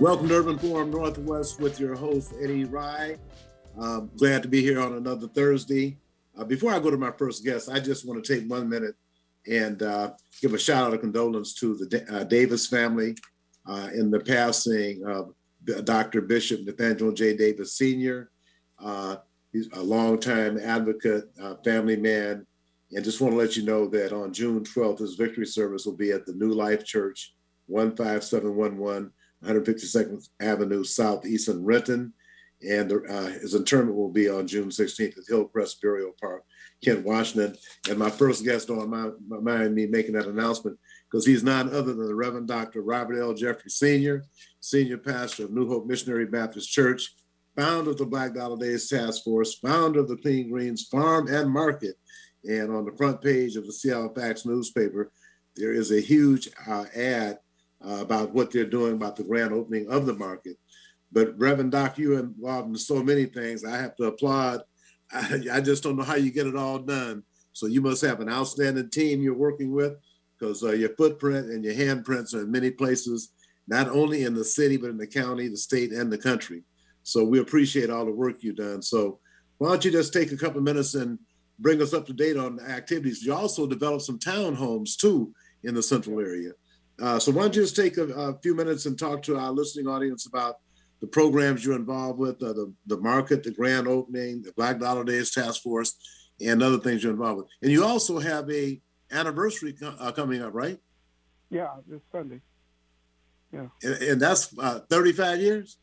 Welcome to Urban Forum Northwest with your host, Eddie Rye. Um, glad to be here on another Thursday. Uh, before I go to my first guest, I just want to take one minute and uh, give a shout out of condolence to the uh, Davis family uh, in the passing of Dr. Bishop Nathaniel J. Davis Sr. Uh, he's a longtime advocate, uh, family man, and just want to let you know that on June 12th, his victory service will be at the New Life Church, 15711 152nd Avenue Southeast in Renton. And uh, his interment will be on June 16th at Hillcrest Burial Park, Kent, Washington. And my first guest on my, my mind, me making that announcement, because he's none other than the Reverend Dr. Robert L. Jeffrey Sr., Senior Pastor of New Hope Missionary Baptist Church, founder of the Black Dollar Days Task Force, founder of the Clean Greens Farm and Market. And on the front page of the Seattle Facts newspaper, there is a huge uh, ad uh, about what they're doing about the grand opening of the market. But Reverend Doc, you're involved in so many things. I have to applaud. I, I just don't know how you get it all done. So you must have an outstanding team you're working with because uh, your footprint and your handprints are in many places, not only in the city, but in the county, the state, and the country. So we appreciate all the work you've done. So why don't you just take a couple minutes and bring us up to date on the activities? You also developed some townhomes too in the central area. Uh, so why don't you just take a, a, few minutes and talk to our listening audience about the programs you're involved with, uh, the, the market, the grand opening, the Black Dollar Days Task Force, and other things you're involved with. And you also have a anniversary uh, coming up, right? Yeah, this Sunday. Yeah. And, and that's uh, 35 years?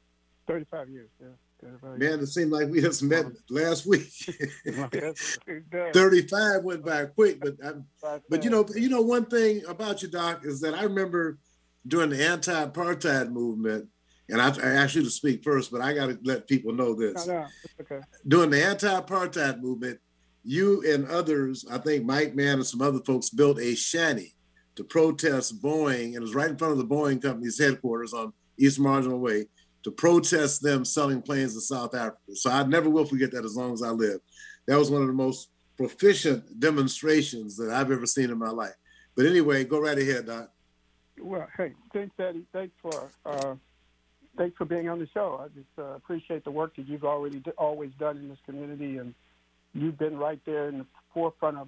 35 years, yeah. Man, it seemed like we just met last week. 35 went by quick, but I, but you know, you know, one thing about you, Doc, is that I remember during the anti-apartheid movement, and I, I asked you to speak first, but I got to let people know this. No, no, okay. During the anti-apartheid movement, you and others, I think Mike Mann and some other folks built a shanty to protest Boeing, and it was right in front of the Boeing company's headquarters on East Marginal Way to protest them selling planes to South Africa. So I never will forget that as long as I live. That was one of the most proficient demonstrations that I've ever seen in my life. But anyway, go right ahead, Doc. Well, hey, thanks, Eddie. Thanks for uh, thanks for being on the show. I just uh, appreciate the work that you've already d- always done in this community, and you've been right there in the forefront of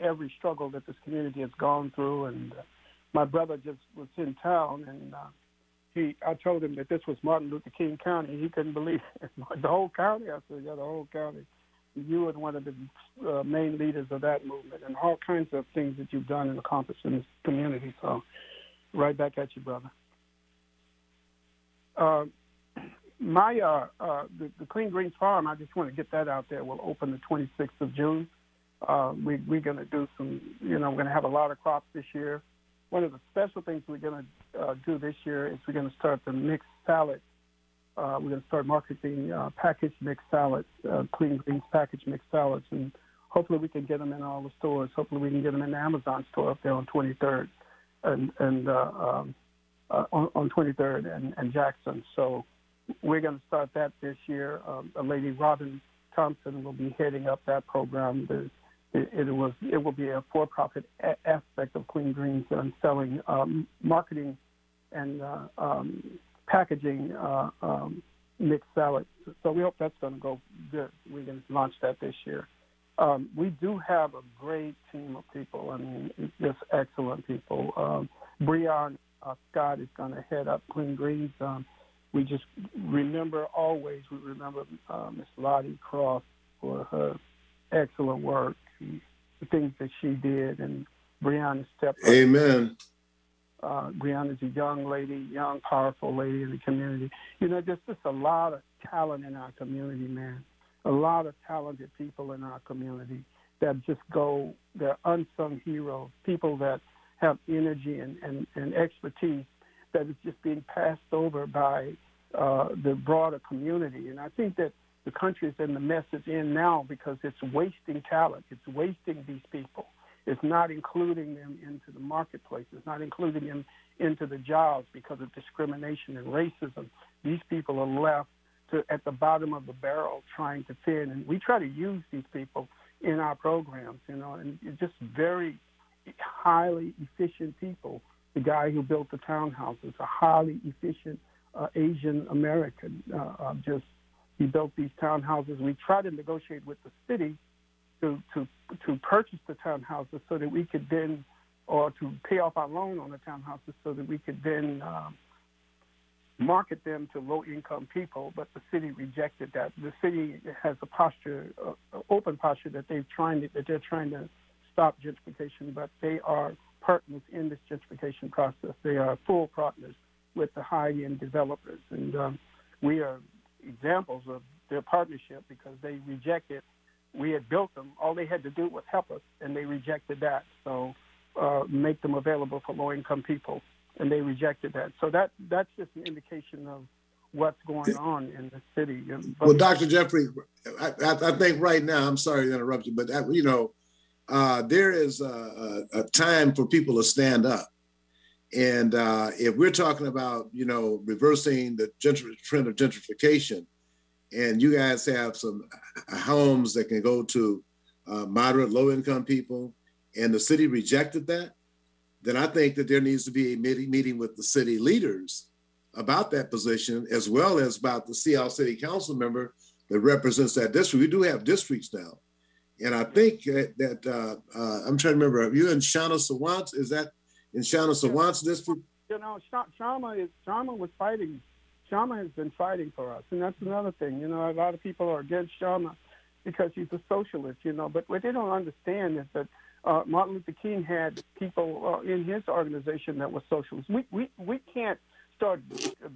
every struggle that this community has gone through. And uh, my brother just was in town, and uh, he I told him that this was Martin Luther King County. He couldn't believe it. the whole county. I said, yeah, the whole county. You were one of the uh, main leaders of that movement, and all kinds of things that you've done and accomplished in this community. So, right back at you, brother. Uh, my uh, uh, the, the Clean Greens Farm. I just want to get that out there. Will open the 26th of June. Uh, we, we're going to do some. You know, we're going to have a lot of crops this year one of the special things we're going to uh, do this year is we're going to start the mixed salad. Uh, we're going to start marketing uh, packaged mixed salads, uh, clean greens packaged mixed salads, and hopefully we can get them in all the stores. Hopefully we can get them in the Amazon store up there on 23rd and and uh, um, uh, on, on 23rd and, and Jackson. So we're going to start that this year. Um, a lady, Robin Thompson, will be heading up that program. It, it was it will be a for-profit a- aspect of Clean Greens and selling, um, marketing, and uh, um, packaging uh, um, mixed salads. So we hope that's going to go good. We're going to launch that this year. Um, we do have a great team of people. I mean, just excellent people. Um, Breon uh, Scott is going to head up Clean Greens. Um, we just remember always, we remember uh, Miss Lottie Cross for her excellent work the things that she did, and Brianna stepped up. Amen. Uh, Brianna's a young lady, young, powerful lady in the community. You know, there's just a lot of talent in our community, man. A lot of talented people in our community that just go, they're unsung heroes, people that have energy and, and, and expertise that is just being passed over by uh, the broader community. And I think that the country is in the mess it's in now because it's wasting talent. It's wasting these people. It's not including them into the marketplace. It's not including them into the jobs because of discrimination and racism. These people are left to at the bottom of the barrel trying to fit. And we try to use these people in our programs, you know, and just very highly efficient people. The guy who built the townhouse is a highly efficient uh, Asian American. Uh, just he built these townhouses. We tried to negotiate with the city to to to purchase the townhouses so that we could then, or to pay off our loan on the townhouses so that we could then. Um, market them to low-income people, but the city rejected that. The city has a posture, uh, open posture that they're trying to, that they're trying to stop gentrification, but they are partners in this gentrification process. They are full partners with the high-end developers, and um, we are examples of their partnership because they rejected. We had built them. All they had to do was help us, and they rejected that. So uh, make them available for low-income people and they rejected that. So that that's just an indication of what's going on in the city. Well, Dr. Jeffrey, I, I, think right now, I'm sorry to interrupt you, but that, you know, uh, there is a, a, time for people to stand up. And uh, if we're talking about, you know, reversing the gentr- trend of gentrification, and you guys have some homes that can go to uh, moderate, low income people, and the city rejected that, then I think that there needs to be a meeting with the city leaders about that position, as well as about the Seattle City Council member that represents that district. We do have districts now. And I think that, uh, uh, I'm trying to remember, you in Kshama Sawant's? Is that in Kshama Sawant's district? You know, Kshama is Kshama was fighting. Kshama has been fighting for us, and that's another thing. You know, a lot of people are against Kshama because he's a socialist. You know, but what they don't understand is that uh, Martin Luther King had people uh, in his organization that were socialists. We we we can't start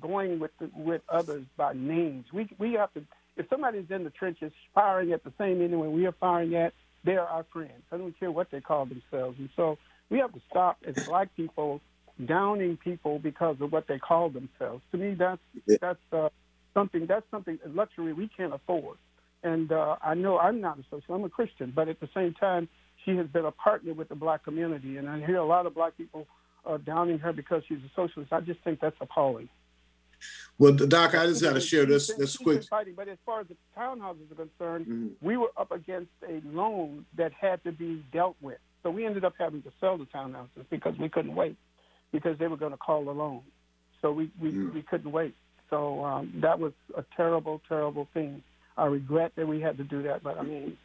going with the, with others by names. We we have to. If somebody's in the trenches firing at the same enemy we are firing at, they're our friends. I don't care what they call themselves. And so we have to stop as black people downing people because of what they call themselves. To me, that's that's uh, something that's something a luxury we can't afford. And uh, I know I'm not a socialist. I'm a Christian, but at the same time, she has been a partner with the black community, and I hear a lot of black people uh, downing her because she's a socialist. I just think that's appalling. Well, Doc, I just got to share this this quick. Fighting, but as far as the townhouses are concerned, mm-hmm. we were up against a loan that had to be dealt with. So we ended up having to sell the townhouses because we couldn't wait, because they were going to call the loan. So we we, mm-hmm. we couldn't wait. So um, that was a terrible, terrible thing. I regret that we had to do that, but I mean,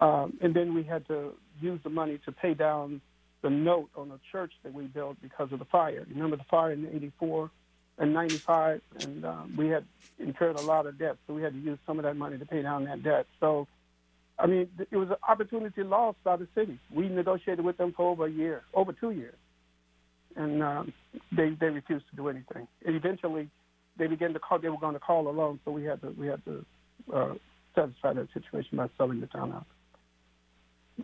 um, and then we had to use the money to pay down the note on the church that we built because of the fire. You remember the fire in '84 and '95, and um, we had incurred a lot of debt, so we had to use some of that money to pay down that debt. So, I mean, it was an opportunity lost by the city. We negotiated with them for over a year, over two years, and um, they they refused to do anything. And eventually, they began to call. They were going to call a loan, so we had to we had to uh, satisfy that situation by selling the townhouse.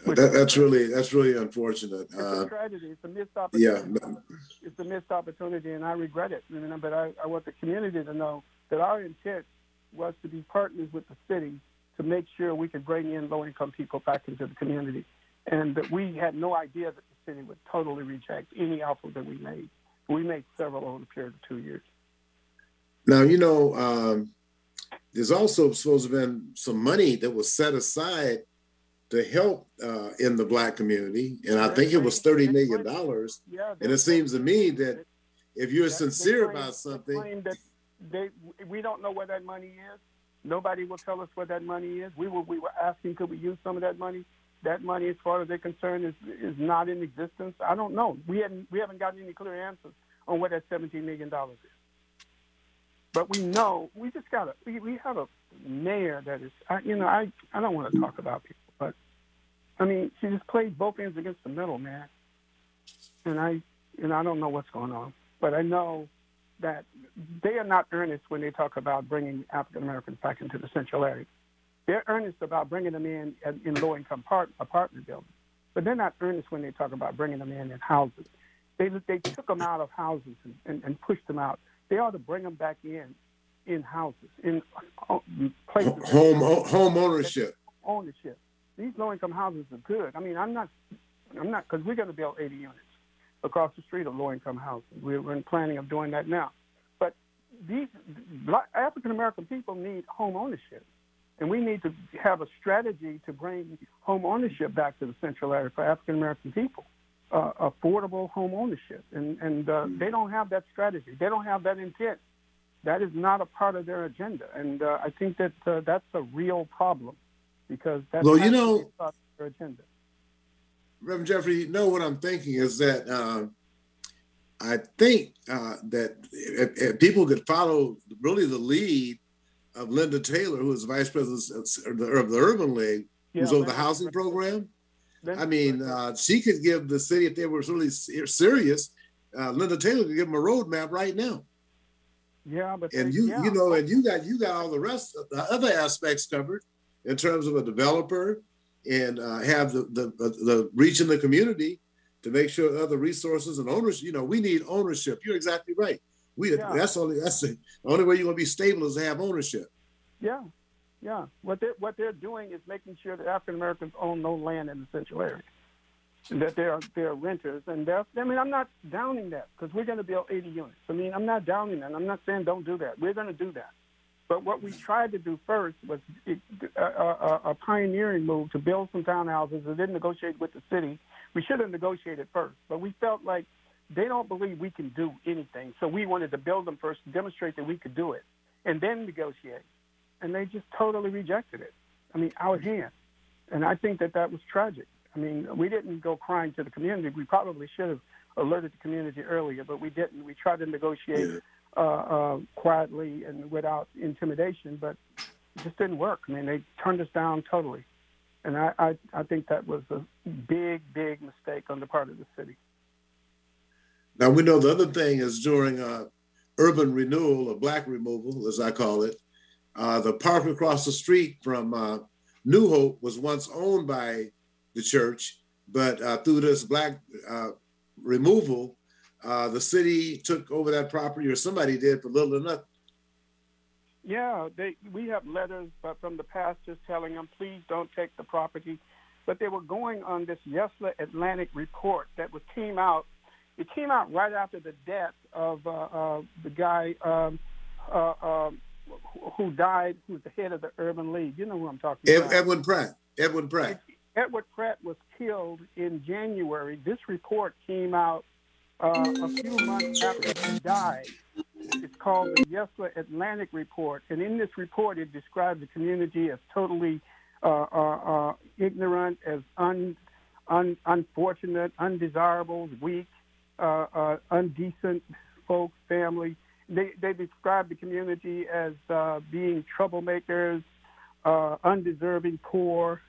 That, that's really that's really unfortunate. It's a uh, tragedy. It's a missed opportunity. Yeah. It's a missed opportunity, and I regret it. but I, I want the community to know that our intent was to be partners with the city to make sure we could bring in low-income people back into the community, and that we had no idea that the city would totally reject any offer that we made. We made several over the period of two years. Now you know um, there's also supposed to have been some money that was set aside to help uh, in the black community, and I think it was thirty million dollars. Yeah, and it seems to me that if you're sincere about something, they, we don't know where that money is. Nobody will tell us where that money is. We were we were asking could we use some of that money. That money, as far as they're concerned, is is not in existence. I don't know. We haven't we haven't gotten any clear answers on what that seventeen million dollars is. But we know we just got a we, we have a mayor that is I, you know I I don't want to talk about people but I mean, she just played both ends against the middle, man. And I, and I don't know what's going on, but I know that they are not earnest when they talk about bringing African Americans back into the central area. They're earnest about bringing them in in low-income part, apartment buildings, but they're not earnest when they talk about bringing them in in houses. They they took them out of houses and, and, and pushed them out. They ought to bring them back in in houses, in uh, places. Home home ownership. Ownership these low income houses are good. I mean, I'm not, I'm not, because we're going to build 80 units across the street of low income housing. We're in planning of doing that now. But these African American people need home ownership. And we need to have a strategy to bring home ownership back to the central area for African American people, uh, affordable home ownership. And, and uh, they don't have that strategy. They don't have that intent. that is not a part of their agenda, and uh, I think that uh, that's a real problem because that's well, you know, their agenda. Reverend Jeffrey, you know what I'm thinking is that uh, I think uh, that if, if, people could follow really the lead of Linda Taylor, who is vice president of the, of the Urban League, yeah, who's over the housing program. I mean, uh, she could give the city, if they were really serious, uh, Linda Taylor could give them a roadmap right now. Yeah, but and they, you yeah. you know, and you got you got all the rest of the other aspects covered in terms of a developer and uh, have the, the the reach in the community to make sure other resources and ownership. You know, we need ownership. You're exactly right. We yeah. that's only that's the only way you're going to be stable is to have ownership. Yeah, yeah. What they what they're doing is making sure that African Americans own no land in the central area that they're they're renters, and they're, I mean, I'm not downing that because we're going to build 80 units. I mean, I'm not downing that. I'm not saying don't do that. We're going to do that. But what we tried to do first was a, a, uh, uh, uh, a pioneering move to build some townhouses and then negotiate with the city. We should have negotiated first, but we felt like they don't believe we can do anything. So we wanted to build them first, to demonstrate that we could do it, and then negotiate. And they just totally rejected it. I mean, out of hand. And I think that that was tragic. I mean, we didn't go crying to the community. We probably should have alerted the community earlier, but we didn't. We tried to negotiate yeah. Uh, uh, quietly and without intimidation, but it just didn't work. I mean, they turned us down totally. And I, I, I think that was a big, big mistake on the part of the city. Now, we know the other thing is during uh, urban renewal or black removal, as I call it, uh, the park across the street from uh, New Hope was once owned by the church, but uh, through this black uh, removal, uh, the city took over that property, or somebody did for little or nothing. Yeah, they, we have letters from the pastors telling them, please don't take the property. But they were going on this Yesler Atlantic report that was came out. It came out right after the death of uh, uh, the guy um, uh, um, who died, who's the head of the Urban League. You know who I'm talking Ed, about. Edwin Pratt. Edwin Pratt. Edward Pratt was killed in January. This report came out uh, a few months after he died. It's called the Yesler Atlantic Report. And in this report, it describes the community as totally uh, uh, uh ignorant, as un, un, unfortunate, undesirable, weak, uh, uh, undecent folks, family. They, they describe the community as being troublemakers, undeserving, poor,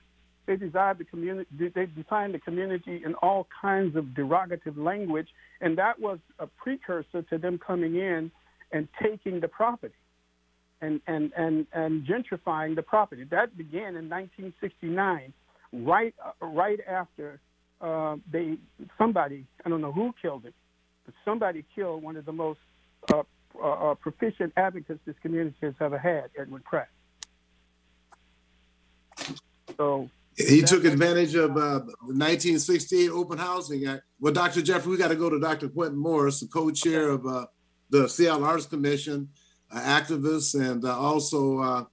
they designed the community. They defined the community in all kinds of derogative language, and that was a precursor to them coming in and taking the property, and and and and gentrifying the property. That began in 1969, right uh, right after uh, they somebody I don't know who killed it, but somebody killed one of the most uh, uh, proficient advocates this community has ever had, Edward Pratt. So he took advantage of uh, the 1968 Open Housing Act. Well, Dr. Jeffrey, we got to go to Dr. Quentin Morris, the co-chair of uh, the Seattle Arts Commission, uh, activist, and uh, also uh,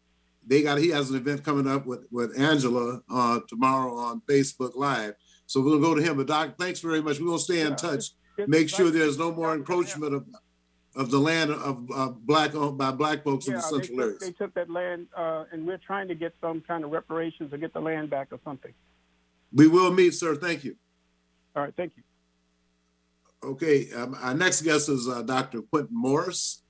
they got he has an event coming up with with Angela uh, tomorrow on Facebook Live. So we'll go to him. But Doc, thanks very much. We're gonna stay in touch. Make sure there's no more encroachment of of the land of uh, black by black folks yeah, in the central they areas. They took that land, uh, and we're trying to get some kind of reparations or get the land back or something. We will meet, sir. Thank you. All right, thank you. Okay, um, our next guest is uh, Dr. Quentin Morris,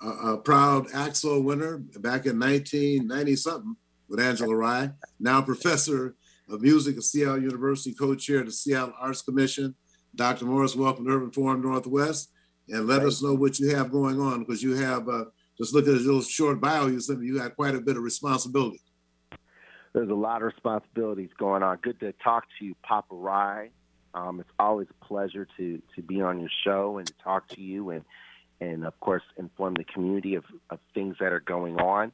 a proud ACT-SO winner back in 1990 something with Angela Rye, now professor of music at Seattle University, co-chair of the Seattle Arts Commission. Dr. Morris, welcome to Urban Forum Northwest and let us know what you have going on because you have uh, just look at a little short bio you said you got quite a bit of responsibility. There's a lot of responsibilities going on. Good to talk to you papa rye um, it's always a pleasure to to be on your show and to talk to you and and of course inform the community of, of things that are going on.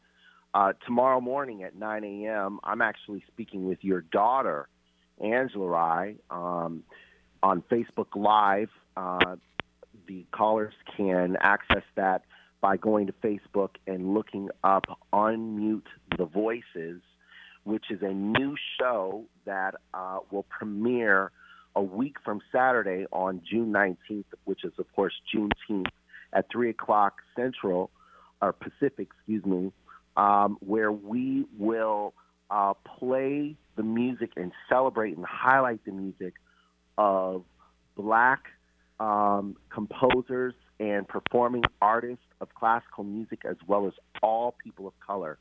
Uh, tomorrow morning at 9 a.m i'm actually speaking with your daughter angela rye um, on facebook live. Uh, the callers can access that by going to Facebook and looking up Unmute the Voices, which is a new show that uh, will premiere a week from Saturday on June 19th, which is, of course, Juneteenth at 3 o'clock Central or Pacific, excuse me, um, where we will uh, play the music and celebrate and highlight the music of black um, composers and performing artists of classical music as well as all people of color.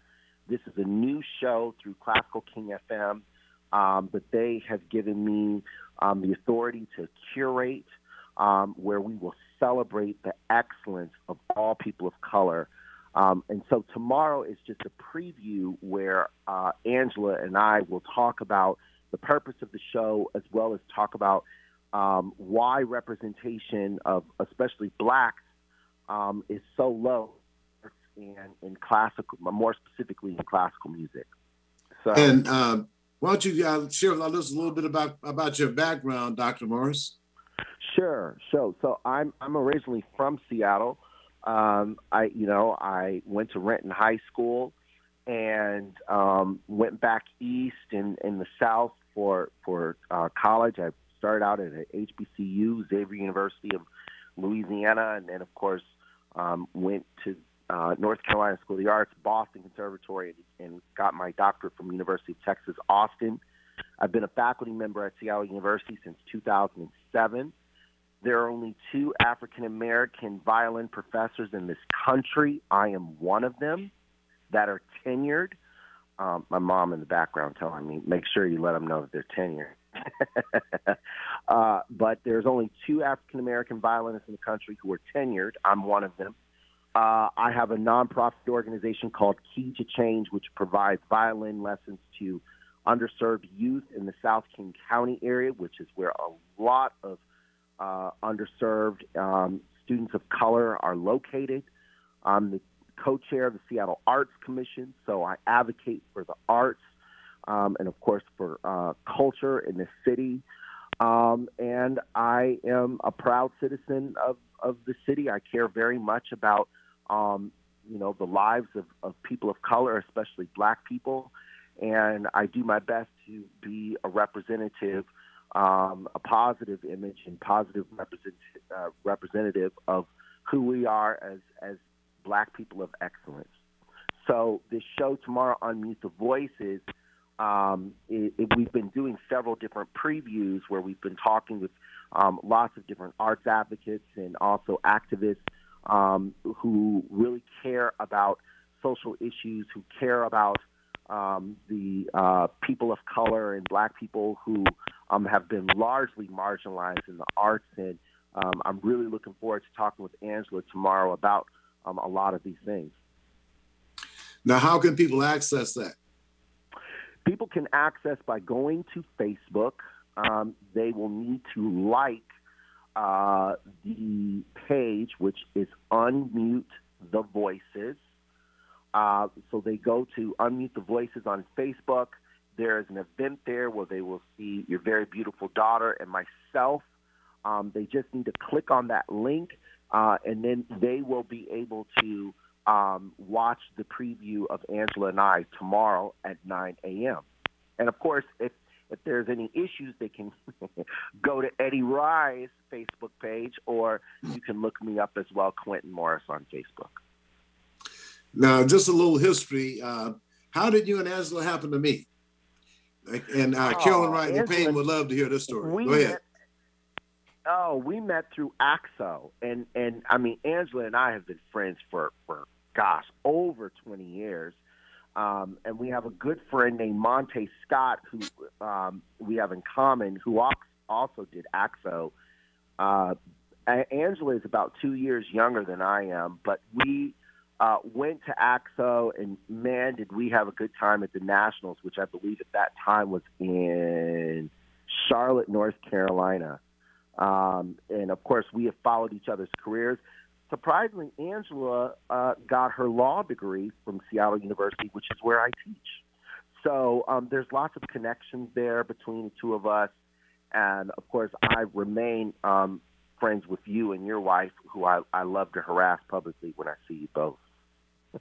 This is a new show through Classical King FM, um, but they have given me um, the authority to curate um, where we will celebrate the excellence of all people of color. Um, and so tomorrow is just a preview where uh, Angela and I will talk about the purpose of the show as well as talk about um, why representation of especially blacks um, is so low in, in classical, more specifically in classical music. So, and um, why don't you uh, share with us a little bit about about your background, Dr. Morris? Sure. So, so I'm I'm originally from Seattle. Um, I, you know, I went to Renton High School and um, went back east in, in the South for for uh, college. I started out at HBCU, Xavier University of Louisiana, and then of course um, went to uh, North Carolina School of the Arts, Boston Conservatory, and, got my doctorate from University of Texas Austin. I've been a faculty member at Seattle University since 2007. There are only two African American violin professors in this country. I am one of them that are tenured. Um, my mom in the background telling me, make sure you let them know that they're tenured. uh, but there's only two African American violinists in the country who are tenured. I'm one of them. Uh, I have a nonprofit organization called Key to Change, which provides violin lessons to underserved youth in the South King County area, which is where a lot of uh, underserved um, students of color are located. I'm the co-chair of the Seattle Arts Commission, so I advocate for the arts um, and, of course, for uh, culture in the city. Um, and I am a proud citizen of, of the city. I care very much about, um, you know, the lives of, of people of color, especially black people. And I do my best to be a representative, um, a positive image and positive represent, uh, representative of who we are as, as black people of excellence. So this show tomorrow on Mute the Voices – um, it, it, we've been doing several different previews where we've been talking with um, lots of different arts advocates and also activists um, who really care about social issues, who care about um, the uh, people of color and black people who um, have been largely marginalized in the arts. And um, I'm really looking forward to talking with Angela tomorrow about a lot of these things. Now, how can people access that? People can access by going to Facebook. Um, they will need to like uh, the page, which is Unmute the Voices. Uh, so they go to Unmute the Voices on Facebook. There is an event there where they will see your very beautiful daughter and myself. Um, they just need to click on that link, uh, and then they will be able to um, watch the preview of Angela and I tomorrow at 9 a.m. And of course, if if there's any issues, they can go to Eddie Rye's Facebook page, or you can look me up as well, Quentin Morris on Facebook. Now, just a little history. Uh, how did you and Angela happen to meet? And uh, oh, Carolyn Wright Payne would love to hear this story. Go ahead. Met, oh, we met through ACT-SO, and and I mean Angela and I have been friends for for gosh, over 20 years. Um, and we have a good friend named Monte Scott who um, we have in common who also did ACT-SO. Uh, Angela is about two years younger than I am, but we uh, went to ACT-SO, and man, did we have a good time at the Nationals, which I believe at that time was in Charlotte, North Carolina. Um, and of course, we have followed each other's careers surprisingly, Angela uh, got her law degree from Seattle University, which is where I teach. So um, there's lots of connections there between the two of us. And of course, I remain um, friends with you and your wife, who I, I love to harass publicly when I see you both.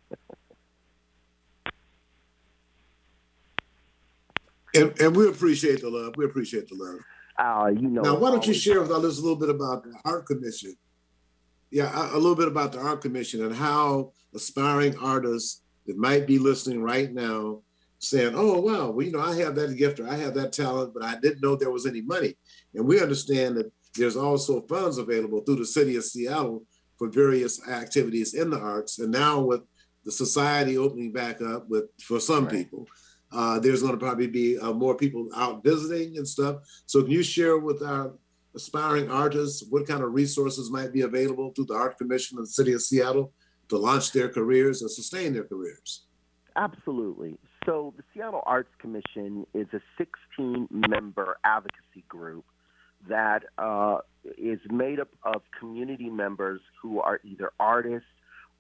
and, and, we appreciate the love. We appreciate the love. Uh, you know. Now, why don't you share with us a little bit about the Art Commission yeah, a, a little bit about the Art Commission and how aspiring artists that might be listening right now saying, oh, wow, well, you know, I have that gift or I have that talent, but I didn't know there was any money. And we understand that there's also funds available through the city of Seattle for various activities in the arts. And now with the society opening back up with for some right. people, uh, there's going to probably be uh, more people out visiting and stuff. So can you share with our aspiring artists what kind of resources might be available through the Art Commission of the City of Seattle to launch their careers and sustain their careers? Absolutely. So the Seattle Arts Commission is a 16 member advocacy group that uh, is made up of community members who are either artists,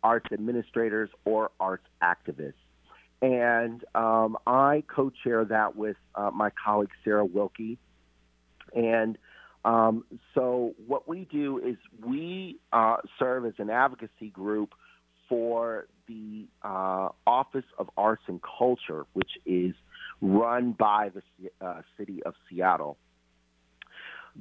arts administrators, or arts activists. And um, I co chair that with uh, my colleague Sarah Wilkie. And um, so, what we do is we uh, serve as an advocacy group for the uh, Office of Arts and Culture, which is run by the uh, city of Seattle.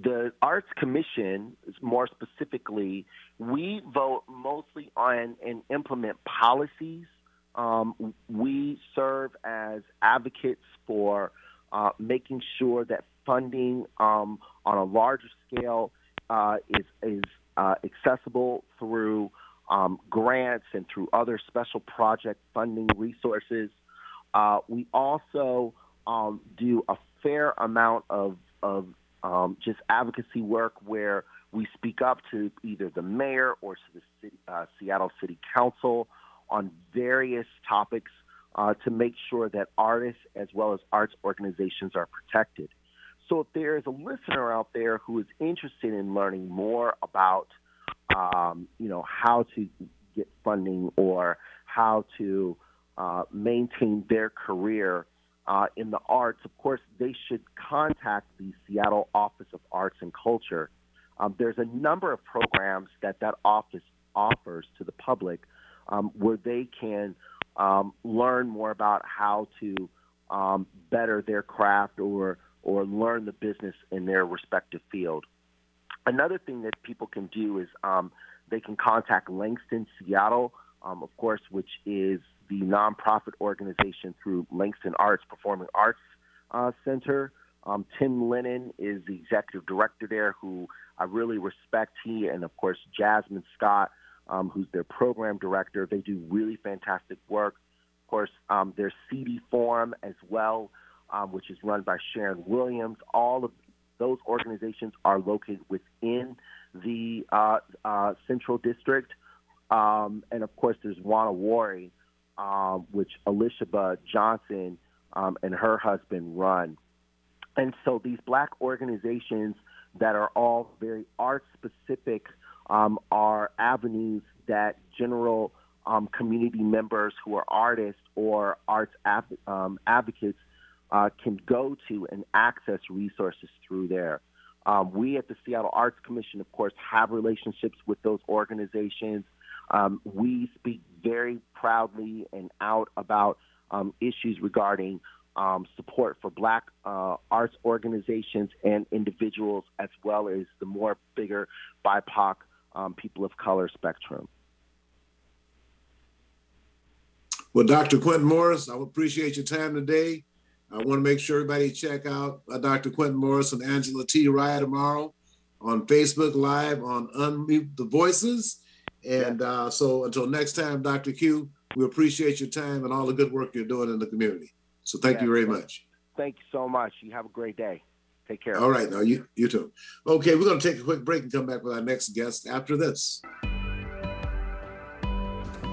The Arts Commission, more specifically, we vote mostly on and implement policies. Um, we serve as advocates for uh, making sure that funding um, on a larger scale uh, is, is uh, accessible through um, grants and through other special project funding resources. Uh, we also um, do a fair amount of, of um, just advocacy work where we speak up to either the mayor or to the city, uh, Seattle City Council on various topics uh, to make sure that artists as well as arts organizations are protected. So if there is a listener out there who is interested in learning more about, um, you know, how to get funding or how to uh, maintain their career uh, in the arts, of course, they should contact the Seattle Office of Arts and Culture. Um, there's a number of programs that that office offers to the public um, where they can um, learn more about how to um, better their craft or or learn the business in their respective field. Another thing that people can do is um, they can contact Langston Seattle, um, of course, which is the nonprofit organization through Langston Arts Performing Arts uh, Center. Um, Tim Lennon is the executive director there, who I really respect. He and of course Jasmine Scott, um, who's their program director. They do really fantastic work. Of course, um, there's CD Forum as well, um, which is run by Sharon Williams. All of those organizations are located within the uh, uh, Central District. Um, and of course, there's Wa Na Wari, um, which Alicia Johnson um, and her husband run. And so these black organizations that are all very art specific um, are avenues that general um, community members who are artists or arts um, advocates uh, can go to and access resources through there. Um, we at the Seattle Arts Commission, of course, have relationships with those organizations. Um, we speak very proudly and out about um, issues regarding um, support for black uh, arts organizations and individuals, as well as the more bigger BIPOC um, people of color spectrum. Well, Dr. Quentin Morris, I appreciate your time today. I want to make sure everybody check out uh, Dr. Quentin Morris and Angela T. Rye tomorrow on Facebook Live on Unmute the Voices. And uh, so until next time, Dr. Q, we appreciate your time and all the good work you're doing in the community. So thank you very much. Thank you so much. You have a great day. Take care. All right, now you you too. Okay, we're going to take a quick break and come back with our next guest after this.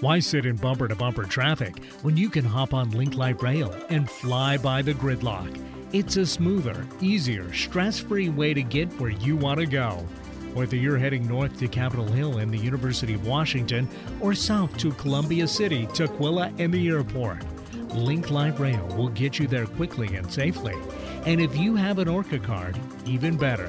Why sit in bumper to bumper traffic when you can hop on Link Light Rail and fly by the gridlock? It's a smoother, easier, stress free way to get where you want to go. Whether you're heading north to Capitol Hill and the University of Washington or south to Columbia City, Tukwila, and the airport, Link Light Rail will get you there quickly and safely. And if you have an ORCA card, even better.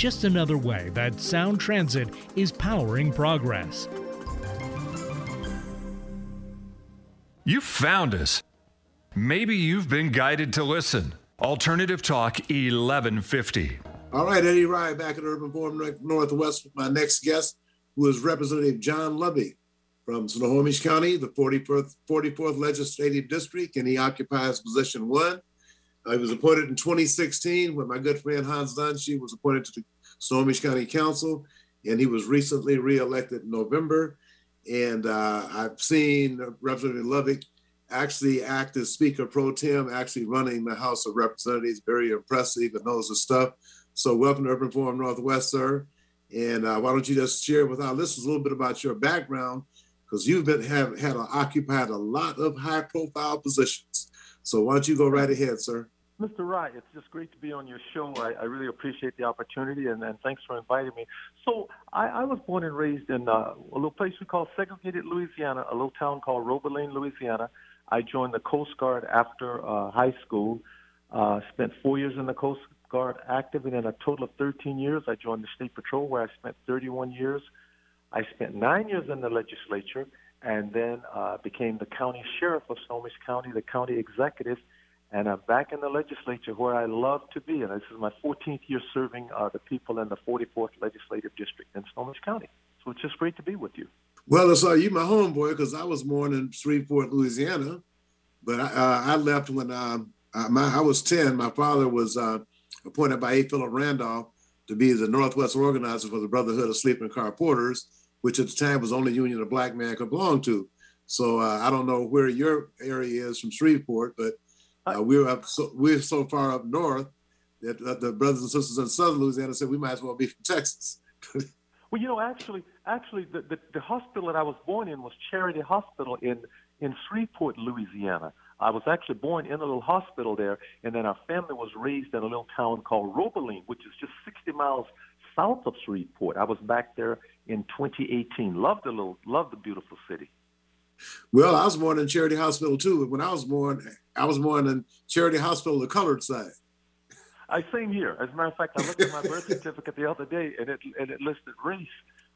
just another way that Sound Transit is powering progress. You found us. Maybe you've been guided to listen. Alternative Talk 1150. All right, Eddie Rye back at Urban Forum Northwest with my next guest, who is Representative John Lovick from Snohomish County, the 44th, 44th Legislative District, and he occupies position one. I was appointed in 2016 when my good friend Hans Dunshee was appointed to the Snohomish County Council, and he was recently reelected in November. And uh, I've seen Representative Lovick actually act as Speaker Pro Tem, actually running the House of Representatives. Very impressive and knows the stuff. So, welcome to Urban Forum Northwest, sir. And uh, why don't you just share with our listeners a little bit about your background? Because you've been have had occupied a lot of high profile positions. So why don't you go right ahead, sir? Mr. Wright, it's just great to be on your show. I, I really appreciate the opportunity, and, and thanks for inviting me. So, I, I was born and raised in uh, a little place we call segregated Louisiana, a little town called Robeline, Louisiana. I joined the Coast Guard after uh, high school. Uh, spent four years in the Coast Guard active, and in a total of 13 years, I joined the State Patrol, where I spent 31 years. I spent nine years in the legislature, and then uh, became the county sheriff of Snohomish County, the county executive and I'm back in the legislature where I love to be. And this is my 14th year serving uh, the people in the 44th Legislative District in Snohomish County. So it's just great to be with you. Well, it's uh, you my homeboy because I was born in Shreveport, Louisiana, but I, uh, I left when um, I, my, I was 10. My father was uh, appointed by A. Philip Randolph to be the Northwest organizer for the Brotherhood of Sleeping Car Porters, which at the time was the only union a black man could belong to. So uh, I don't know where your area is from Shreveport, but uh, we're up so we're so far up north that uh, the brothers and sisters in southern Louisiana said we might as well be from Texas. well, you know, actually, actually, the, the, the hospital that I was born in was Charity Hospital in in Shreveport, Louisiana. I was actually born in a little hospital there, and then our family was raised in a little town called Robeline, which is just 60 miles south of Shreveport. I was back there in 2018. Loved the little, loved the beautiful city. Well, I was born in Charity Hospital too. When I was born, I was born in Charity Hospital, the colored side. I same here. As a matter of fact, I looked at my birth certificate the other day, and it and it listed race,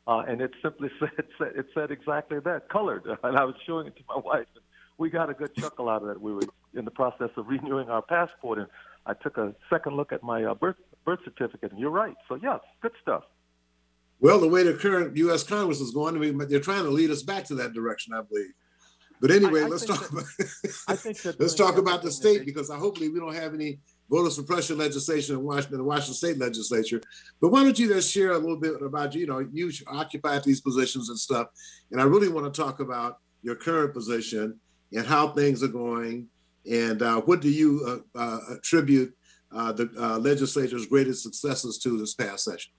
uh, and it simply said, said it said exactly that, colored. And I was showing it to my wife, and we got a good chuckle out of it. We were in the process of renewing our passport, and I took a second look at my uh, birth birth certificate, and you're right. So yeah, good stuff. Well, the way the current U.S. Congress is going, I mean, they're trying to lead us back to that direction, I believe. But anyway, I, I let's talk. That, about, let's talk about the state because I hopefully we don't have any voter suppression legislation in Washington, the Washington State Legislature. But why don't you just share a little bit about you know you occupied these positions and stuff, and I really want to talk about your current position and how things are going, and uh, what do you uh, uh, attribute uh, the uh, legislature's greatest successes to this past session?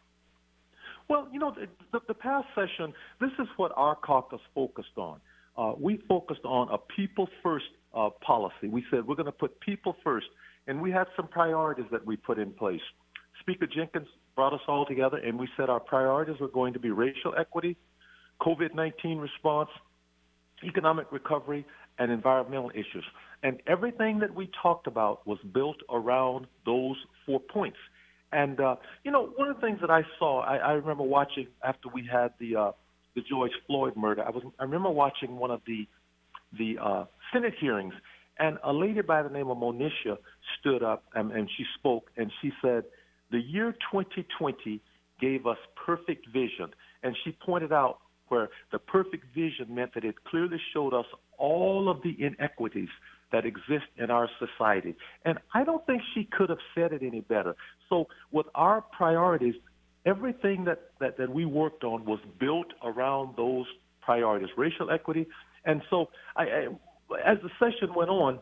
Well, you know, the, the past session, this is what our caucus focused on. Uh, we focused on a people first uh, policy. We said we're going to put people first, and we had some priorities that we put in place. Speaker Jinkins brought us all together, and we said our priorities were going to be racial equity, COVID 19 response, economic recovery, and environmental issues. And everything that we talked about was built around those four points. And uh, you know, one of the things that I saw, I, I remember watching after we had the uh, the George Floyd murder. I was I remember watching one of the the uh, Senate hearings, And a lady by the name of Monisha stood up and, and she spoke and she said, The year 2020 gave us perfect vision. And she pointed out where the perfect vision meant that it clearly showed us all of the inequities that exist in our society. And I don't think she could have said it any better. So, with our priorities, everything that, that, that we worked on was built around those priorities racial equity. And so, I, I, as the session went on,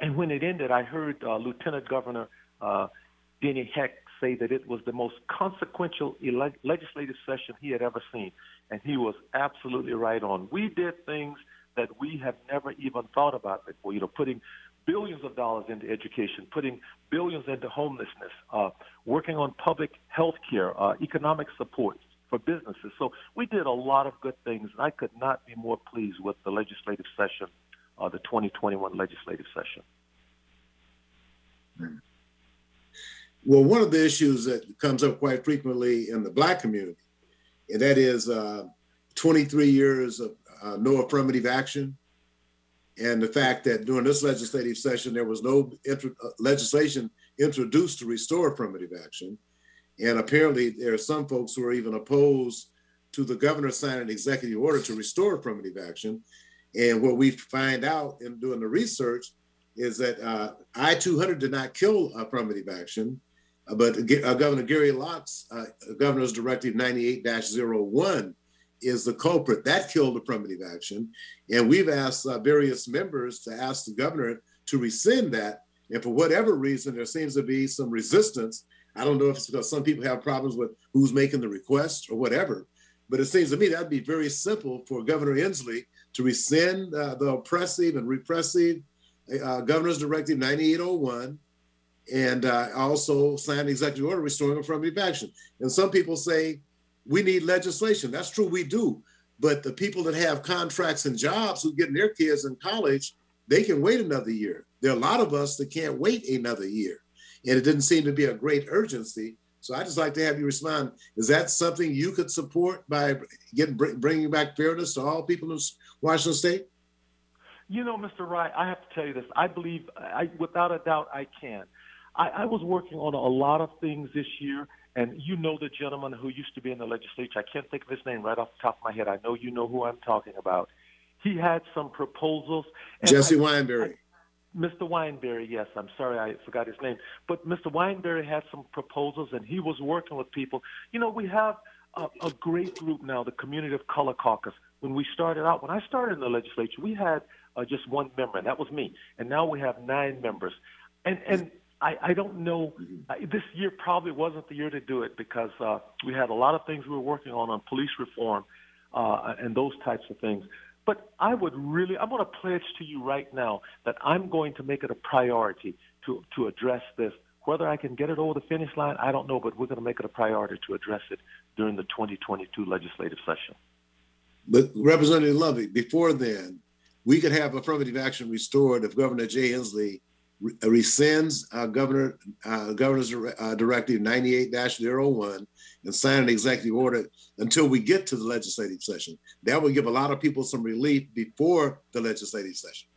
and when it ended, I heard uh, Lieutenant Governor uh, Denny Heck say that it was the most consequential ele- legislative session he had ever seen. And he was absolutely right on. We did things that we have never even thought about before, you know, putting billions of dollars into education, putting billions into homelessness, uh, working on public health care, uh, economic support for businesses. So we did a lot of good things. I could not be more pleased with the legislative session, uh, the 2021 legislative session. Well, one of the issues that comes up quite frequently in the Black community, and that is uh, 23 years of uh, no affirmative action, and the fact that during this legislative session there was no intro- uh, legislation introduced to restore affirmative action, and apparently there are some folks who are even opposed to the governor signing an executive order to restore affirmative action. And what we find out in doing the research is that uh, I 200 did not kill affirmative action, uh, but uh, Governor Gary Locke's uh, Governor's Directive 98 01 is the culprit. That killed affirmative action. And we've asked uh, various members to ask the governor to rescind that. And for whatever reason, there seems to be some resistance. I don't know if it's because some people have problems with who's making the request or whatever, but it seems to me that'd be very simple for Governor Inslee to rescind uh, the oppressive and repressive uh, Governor's Directive 9801 and uh, also sign the executive order restoring affirmative action. And some people say we need legislation. That's true, we do. But the people that have contracts and jobs who get their kids in college, they can wait another year. There are a lot of us that can't wait another year. And it didn't seem to be a great urgency. So I just like to have you respond. Is that something you could support by getting bringing back fairness to all people in Washington State? You know, Mr. Rye, I have to tell you this. I believe, I, without a doubt, I can. I, I was working on a lot of things this year, and you know the gentleman who used to be in the legislature. I can't think of his name right off the top of my head. I know you know who I'm talking about. He had some proposals. Jesse I, Wineberry. I, Mr. Wineberry, yes. I'm sorry I forgot his name. But Mr. Wineberry had some proposals, and he was working with people. You know, we have a, a great group now, the Community of Color Caucus. When we started out, when I started in the legislature, we had uh, just one member, and that was me. And now we have nine members. And, and I, I don't know. Mm-hmm. This year probably wasn't the year to do it because uh, we had a lot of things we were working on on police reform uh, and those types of things. But I would really, I'm going to pledge to you right now that I'm going to make it a priority to to address this. Whether I can get it over the finish line, I don't know, but we're going to make it a priority to address it during the 2022 legislative session. But Representative Lovick, before then, we could have affirmative action restored if Governor Jay Inslee rescinds uh, Governor uh, Governor's uh, Directive 98-01 and sign an executive order until we get to the legislative session. That will give a lot of people some relief before the legislative session.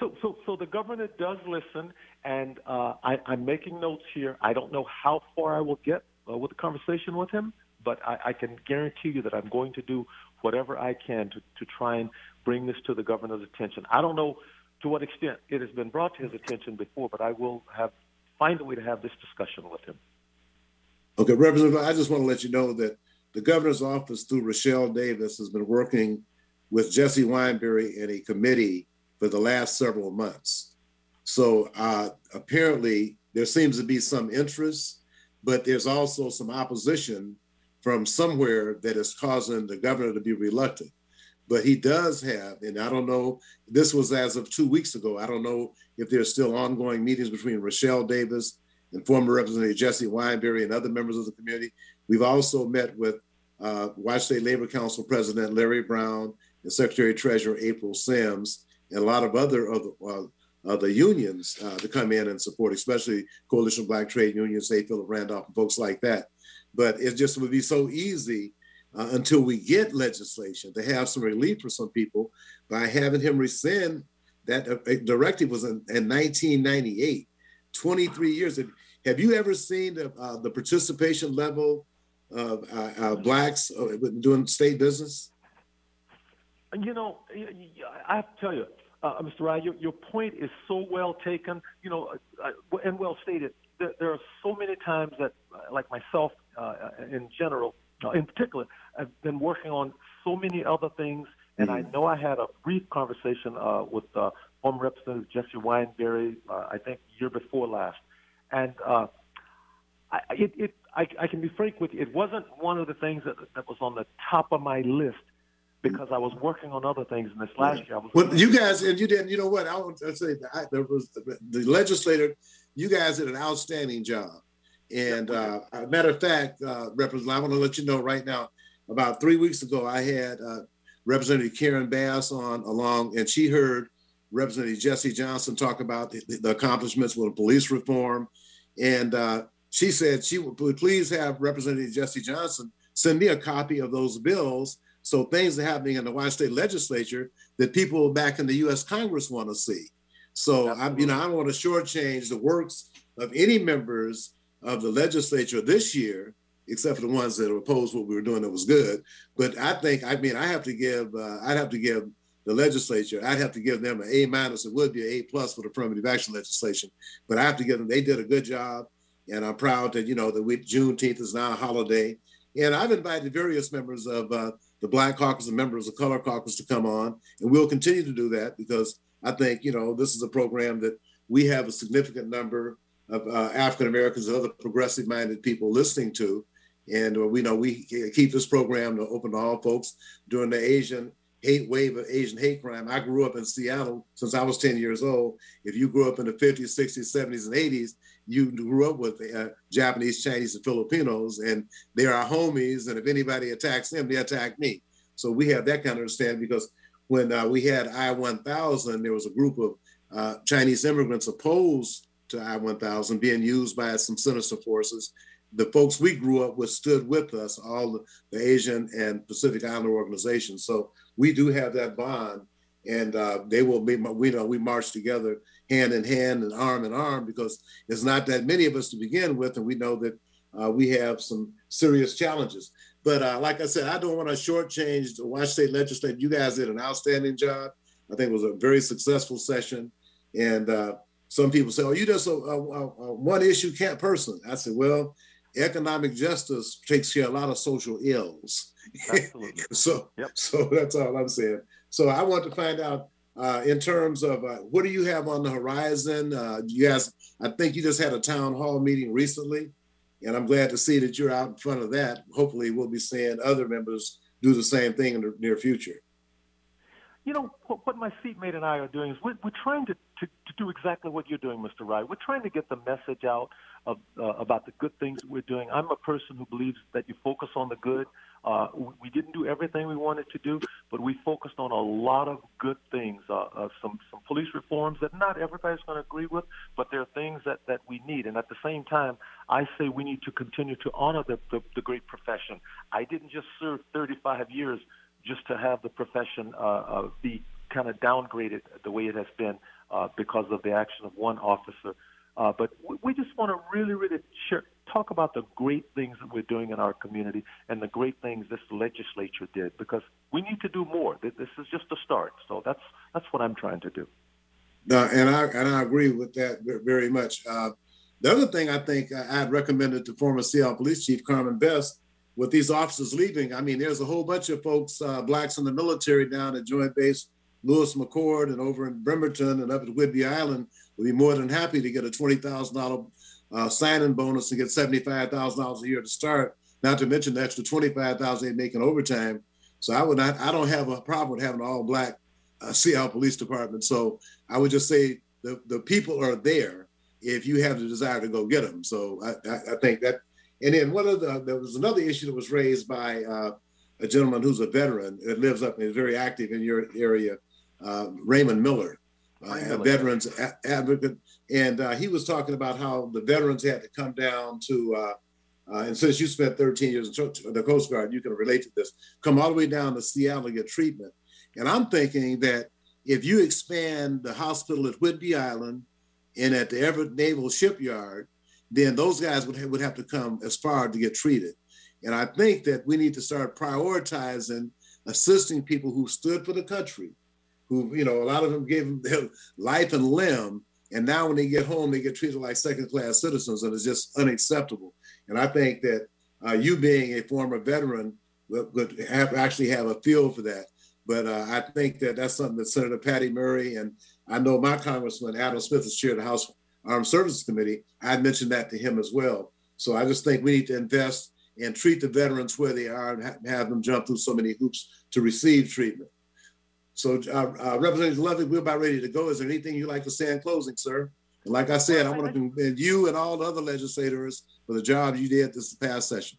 So, so, so the governor does listen, and uh, I, am making notes here. I don't know how far I will get uh, with the conversation with him, but I, I can guarantee you that I'm going to do whatever I can to, to try and bring this to the governor's attention. I don't know to what extent it has been brought to his attention before, but I will have find a way to have this discussion with him. Okay, Representative, I just want to let you know that the governor's office through Rochelle Davis has been working with Jesse Wineberry in a committee for the last several months. So uh, apparently there seems to be some interest, but there's also some opposition from somewhere that is causing the governor to be reluctant. But he does have, and I don't know, this was as of two weeks ago. I don't know if there's still ongoing meetings between Rochelle Davis and former Representative Jesse Wineberry and other members of the community. We've also met with uh, Washington State Labor Council President Larry Brown and Secretary Treasurer April Sims and a lot of other of the, uh, the unions uh, to come in and support, especially Coalition Black Trade Unions, say Philip Randolph, and folks like that. But it just would be so easy uh, until we get legislation to have some relief for some people by having him rescind that uh, directive was in, in 1998, 23 years. Have you ever seen the, uh, the participation level of uh, uh, blacks uh, doing state business? You know, I have to tell you, Mr. Rye, your, your point is so well taken. You know, and well stated. There are so many times that, like myself, in general, in particular, I've been working on so many other things and I mm. know I had a brief conversation uh, with uh, former Representative Jesse Wineberry, uh, I think year before last, and uh, I, it, it I, I can be frank with you, it wasn't one of the things that that was on the top of my list because I was working on other things in this last year. I was well, you guys, and you didn't. You know what? I want to say that there was the, the legislator. You guys did an outstanding job. And uh, matter of fact, uh, Representative, I want to let you know right now. About three weeks ago, I had uh, Representative Karen Bass on along, and she heard Representative Jesse Johnson talk about the, the accomplishments with police reform, and uh, she said she would please have Representative Jesse Johnson send me a copy of those bills. So things are happening in the Washington State Legislature that people back in the U.S. Congress want to see. So I'm, you know, I don't want to shortchange the works of any members of the legislature this year except for the ones that opposed what we were doing that was good. But I think, I mean, I have to give, uh, I'd have to give the legislature, I'd have to give them an A minus. It would be an A plus for the affirmative action legislation, but I have to give them. They did a good job, and I'm proud that you know the week Juneteenth is now a holiday, and I've invited various members of uh, the Black Caucus and members of Color Caucus to come on, and we'll continue to do that because I think you know this is a program that we have a significant number of uh, African Americans and other progressive-minded people listening to, and uh, we know we keep this program to open to all folks during the Asian hate wave of Asian hate crime. I grew up in Seattle since I was 10 years old. If you grew up in the 50s, 60s, 70s, and 80s, you grew up with uh, Japanese, Chinese, and Filipinos, and they're our homies. And if anybody attacks them, they attack me. So we have that kind of understanding because when uh, we had I 1000, there was a group of uh, Chinese immigrants opposed to I 1000 being used by some sinister forces the folks we grew up with stood with us, all the, Asian and Pacific Islander organizations. So we do have that bond, and uh, they will be. We know we march together hand in hand and arm in arm because there's not that many of us to begin with, and we know that uh, we have some serious challenges. But uh, like I said, I don't want to shortchange the Washington State Legislature. You guys did an outstanding job. I think it was a very successful session, and uh, some people say, "Oh, you just a, a, a one issue can't person." I said, "Well." economic justice takes care of a lot of social ills. Absolutely. so, yep. so that's all I'm saying. So I want to find out uh, in terms of uh, what do you have on the horizon? Uh, you guys, I think you just had a town hall meeting recently, and I'm glad to see that you're out in front of that. Hopefully, we'll be seeing other members do the same thing in the near future. You know, what, what my seatmate and I are doing is we're, we're trying to, to, to do exactly what you're doing, Mr. Rye. We're trying to get the message out of, uh, about the good things that we're doing. I'm a person who believes that you focus on the good. Uh, we didn't do everything we wanted to do, but we focused on a lot of good things. Uh, uh, some some police reforms that not everybody's going to agree with, but there are things that that we need. And at the same time, I say we need to continue to honor the the, the great profession. I didn't just serve 35 years just to have the profession uh, uh, be kind of downgraded the way it has been uh, because of the action of one officer uh, but we just want to really, really share, talk about the great things that we're doing in our community and the great things this legislature did because we need to do more. This is just a start. So that's that's what I'm trying to do. Uh, and I and I agree with that very much. Uh, the other thing I think I had recommended to former Seattle Police Chief Carmen Best, with these officers leaving, I mean, there's a whole bunch of folks, uh, blacks in the military down at Joint Base Lewis McChord and over in Bremerton and up at Whidbey Island would be more than happy to get a twenty thousand dollar uh, signing bonus and get seventy five thousand dollars a year to start. Not to mention the extra twenty five thousand they make in overtime. So I would not. I don't have a problem with having an all black uh, Seattle Police Department. So I would just say the the people are there if you have the desire to go get them. So I, I, I think that. And then one of the there was another issue that was raised by uh, a gentleman who's a veteran that lives up and is very active in your area, uh, Raymond Miller uh, a veterans a- advocate, and uh, he was talking about how the veterans had to come down to. Uh, uh and since you spent 13 years in the Coast Guard, you can relate to this. Come all the way down to Seattle to get treatment. And I'm thinking that if you expand the hospital at Whidbey Island and at the Everett Naval Shipyard, then those guys would have, would have to come as far to get treated. And I think that we need to start prioritizing assisting people who stood for the country, who, you know, a lot of them gave them their life and limb. And now when they get home, they get treated like second class citizens, and it's just unacceptable. And I think that uh, you being a former veteran would, have, actually have a feel for that. But uh, I think that that's something that Senator Patty Murray and I know my Congressman Adam Smith is chair of the House Armed Services Committee. I mentioned that to him as well. So I just think we need to invest and treat the veterans where they are and have them jump through so many hoops to receive treatment. So, uh, uh, Representative Lovick, we're about ready to go. Is there anything you'd like to say in closing, sir? And like I said, I want to commend you and all the other legislators for the job you did this past session.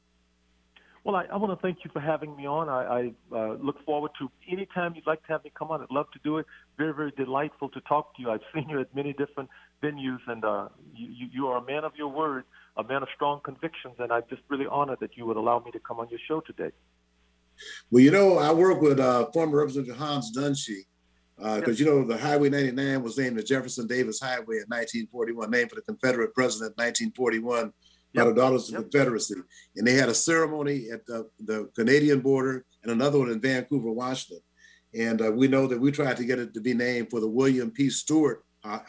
Well, I, I want to thank you for having me on. I, I uh, look forward to any time you'd like to have me come on. I'd love to do it. Very, very delightful to talk to you. I've seen you at many different venues, and uh, you, you are a man of your word, a man of strong convictions, and I'm just really honored that you would allow me to come on your show today. Well, you know, I work with uh, former Representative Hans Dunshee because uh, you know the Highway 99 was named the Jefferson Davis Highway in 1941, named for the Confederate president in 1941 by the Daughters of yep. Confederacy, and they had a ceremony at the, the, Canadian border and another one in Vancouver, Washington. And uh, we know that we tried to get it to be named for the William P. Stewart uh,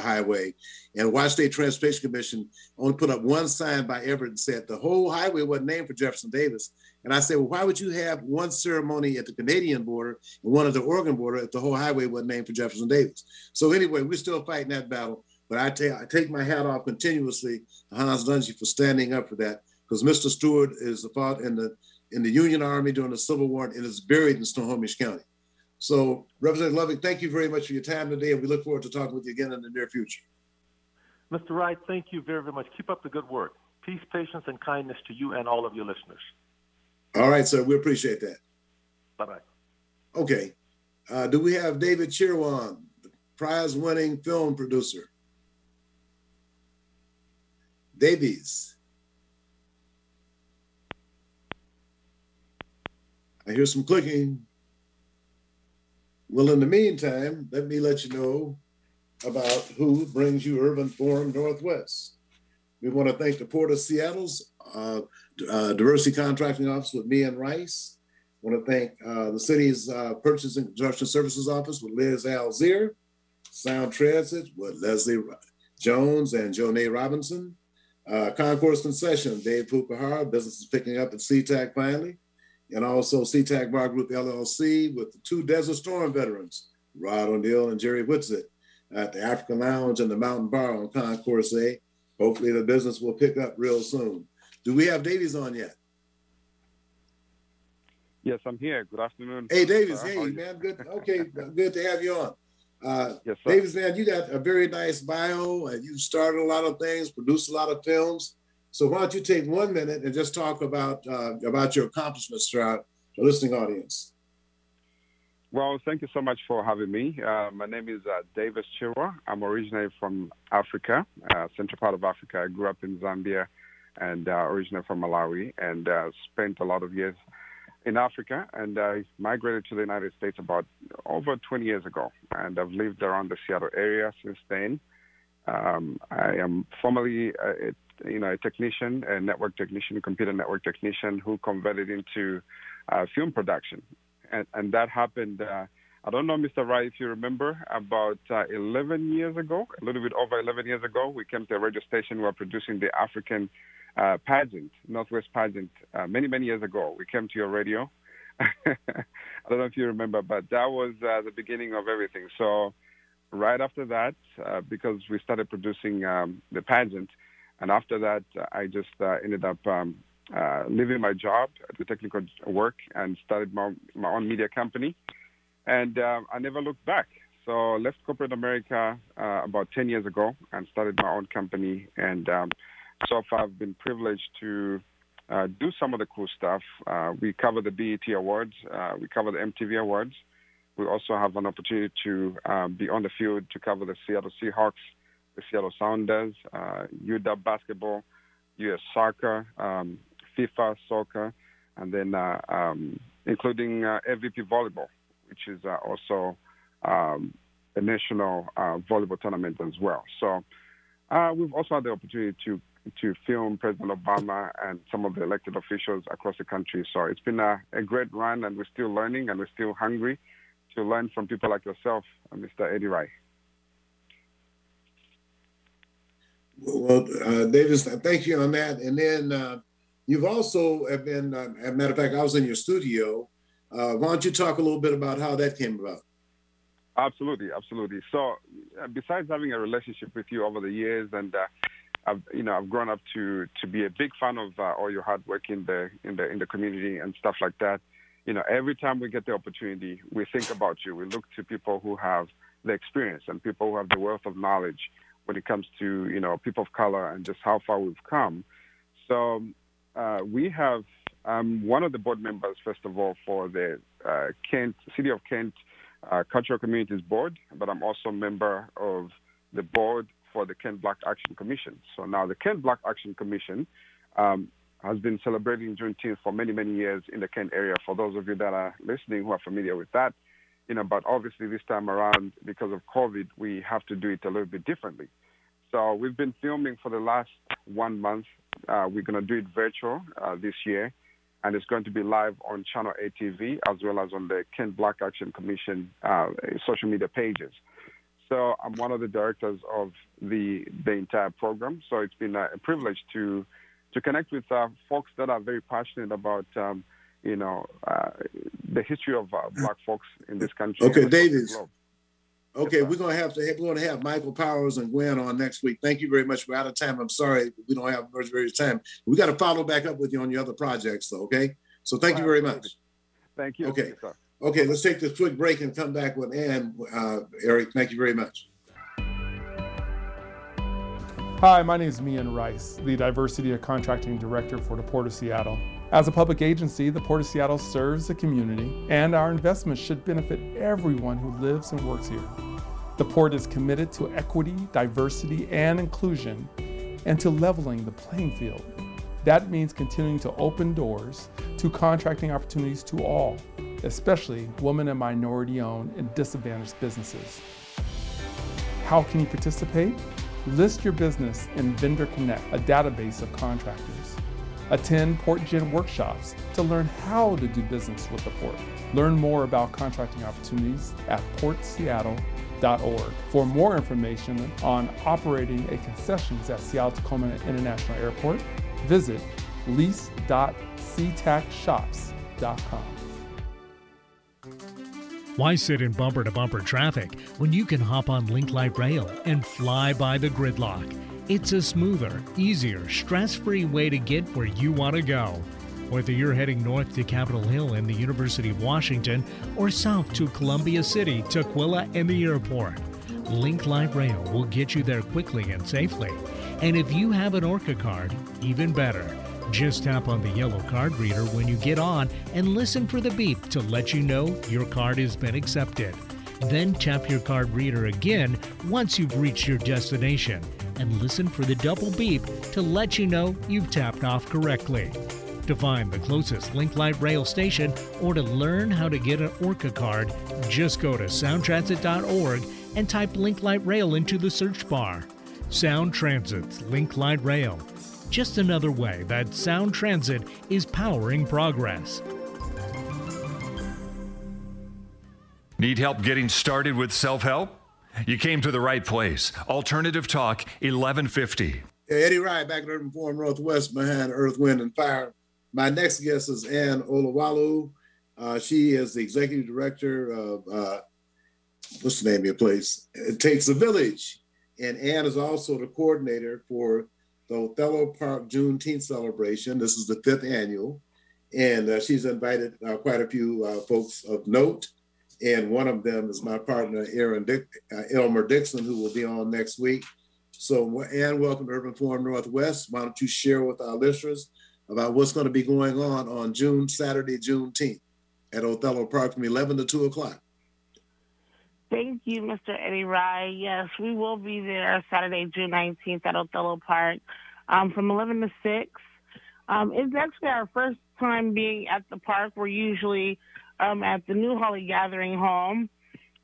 highway. And Washington State Transportation Commission only put up one sign by Everett and said the whole highway wasn't named for Jefferson Davis. And I said, well, why would you have one ceremony at the Canadian border and one at the Oregon border if the whole highway wasn't named for Jefferson Davis? So anyway, we're still fighting that battle. But I, take I take my hat off continuously to Hans Dunshee for standing up for that because Mr. Stewart is fought in the in the Union Army during the Civil War and is buried in Snohomish County. So, Representative Lovick, thank you very much for your time today, and we look forward to talking with you again in the near future. Mr. Rye, thank you very, very much. Keep up the good work. Peace, patience, and kindness to you and all of your listeners. All right, sir. We appreciate that. Bye bye. Okay. Uh, do we have Davis Chirwa, the prize winning film producer? Davies. I hear some clicking. Well, in the meantime, let me let you know about who brings you Urban Forum Northwest. We want to thank the Port of Seattle's uh, uh, Diversity Contracting Office with Mian Rice. I want to thank uh, the city's uh, Purchasing Construction Services Office with Liz Alzier, Sound Transit with Leslie Jones and Jonay Robinson, uh, Concourse Concession, Dave Pukahara, business is picking up at SeaTac finally and also SeaTac Bar Group LLC with the two Desert Storm veterans, Rod O'Neill and Jerry Whitsitt, at the African Lounge and the Mountain Bar on Concourse A. Hopefully, the business will pick up real soon. Do we have Davies on yet? Yes, I'm here. Good afternoon. Hey, Davies. Hey, man. Good. Okay, good to have you on. Uh, yes, sir. Davies, man, you got a very nice bio, and you started a lot of things, produced a lot of films. So why don't you take one minute and just talk about uh, about your accomplishments throughout the listening audience? Well, thank you so much for having me. Uh, my name is uh, Davis Chirwa. I'm originally from Africa, uh, central part of Africa. I grew up in Zambia and uh, originally from Malawi and uh, spent a lot of years in Africa. And I migrated to the United States about over 20 years ago. And I've lived around the Seattle area since then. Um, I am formerly a, you know, a technician, a network technician, computer network technician who converted into uh, film production. And, and that happened, uh, I don't know, Mr. Rye, if you remember, about uh, 11 years ago, a little bit over 11 years ago, we came to a radio station. We were producing the African uh, pageant, Northwest pageant, uh, many, many years ago. We came to your radio. I don't know if you remember, but that was uh, the beginning of everything. So, right after that, because we started producing um, the pageant, and after that, I just uh, ended up um, uh, leaving my job at the technical work and started my, my own media company. And uh, I never looked back. So I left corporate America uh, about 10 years ago and started my own company. And um, so far, I've been privileged to uh, do some of the cool stuff. Uh, we cover the BET Awards. we cover the MTV Awards. We also have an opportunity to be on the field to cover the Seattle Seahawks the Seattle Sounders, uh, UW basketball, U.S. soccer, um, FIFA soccer, and then uh, um, including uh, MVP volleyball, which is uh, also um, a national uh, volleyball tournament as well. So uh, we've also had the opportunity to to film President Obama and some of the elected officials across the country. So it's been a, a great run, and we're still learning, and we're still hungry to learn from people like yourself, uh, Mr. Eddie. Well, uh, Davis, thank you on that. And then uh, you've also been, uh, as a matter of fact, I was in your studio. Uh, why don't you talk a little bit about how that came about? Absolutely, absolutely. So, uh, besides having a relationship with you over the years, and uh, I've, you know, I've grown up to to be a big fan of all your hard work in the in the in the community and stuff like that. You know, every time we get the opportunity, we think about you. We look to people who have the experience and people who have the wealth of knowledge when it comes to you know people of color and just how far we've come. So uh, we have um, one of the board members, first of all, for the uh, Kent City of Kent uh, Cultural Communities Board, but I'm also a member of the board for the Kent Black Action Commission. So now the Kent Black Action Commission um, has been celebrating Juneteenth for many, many years in the Kent area. For those of you that are listening who are familiar with that, you know, but obviously this time around, because of COVID, we have to do it a little bit differently. So we've been filming for the last one month. Uh, we're going to do it virtual uh, this year, and it's going to be live on Channel ATV as well as on the Kent Black Action Commission uh, social media pages. So I'm one of the directors of the the entire program. So it's been a, privilege to to connect with uh, folks that are very passionate about. Um, you know, uh, the history of uh, black folks in this country. Okay, David. Okay, we're gonna have to have, we're gonna have Michael Powers and Gwen on next week. Thank you very much. We're out of time. I'm sorry we don't have much very time. We got to follow back up with you on your other projects, though. Okay, so thank you very much. Thank you. Okay. Okay, let's take this quick break and come back with Ann. Uh, Eric, thank you very much. Hi, my name is Mian Rice, the Diversity of Contracting Director for the Port of Seattle. As a public agency, the Port of Seattle serves the community, and our investments should benefit everyone who lives and works here. The Port is committed to equity, diversity, and inclusion, and to leveling the playing field. That means continuing to open doors to contracting opportunities to all, especially women and minority owned and disadvantaged businesses. How can you participate? List your business in Vendor Connect, a database of contractors. Attend PortGen workshops to learn how to do business with the port. Learn more about contracting opportunities at portseattle.org. For more information on operating a concessions at Seattle Tacoma International Airport, visit lease.seatacshops.com. Why sit in bumper to bumper traffic when you can hop on Link Light Rail and fly by the gridlock? It's a smoother, easier, stress free way to get where you want to go. Whether you're heading north to Capitol Hill and the University of Washington or south to Columbia City, Tukwila, and the airport, Link Light Rail will get you there quickly and safely. And if you have an ORCA card, even better. Just tap on the yellow card reader when you get on and listen for the beep to let you know your card has been accepted. Then tap your card reader again once you've reached your destination and listen for the double beep to let you know you've tapped off correctly. To find the closest Link Light Rail station or to learn how to get an ORCA card, just go to soundtransit.org and type Link Light Rail into the search bar. Sound Transit's Link Light Rail. Just another way that Sound Transit is powering progress. Need help getting started with self help? You came to the right place. Alternative Talk 1150. Hey, Eddie Rye back at Urban Forum Northwest behind Earth, Wind, and Fire. My next guest is Ann Olawalu. Uh, she is the executive director of, uh, what's the name of your place? It Takes a Village. And Ann is also the coordinator for the Othello Park Juneteenth celebration. This is the fifth annual. And uh, she's invited uh, quite a few uh, folks of note and one of them is my partner, Aaron Dick, uh, Elmer Dixon, who will be on next week. So, Ann, welcome to Urban Forum Northwest. Why don't you share with our listeners about what's going to be going on on June, Saturday, Juneteenth at Othello Park from 11 to 2 o'clock? Thank you, Mr. Eddie Rye. Yes, we will be there Saturday, June 19th at Othello Park um, from 11 to 6. Um, it's actually our first time being at the park. We're usually um, at the New Holly Gathering Home.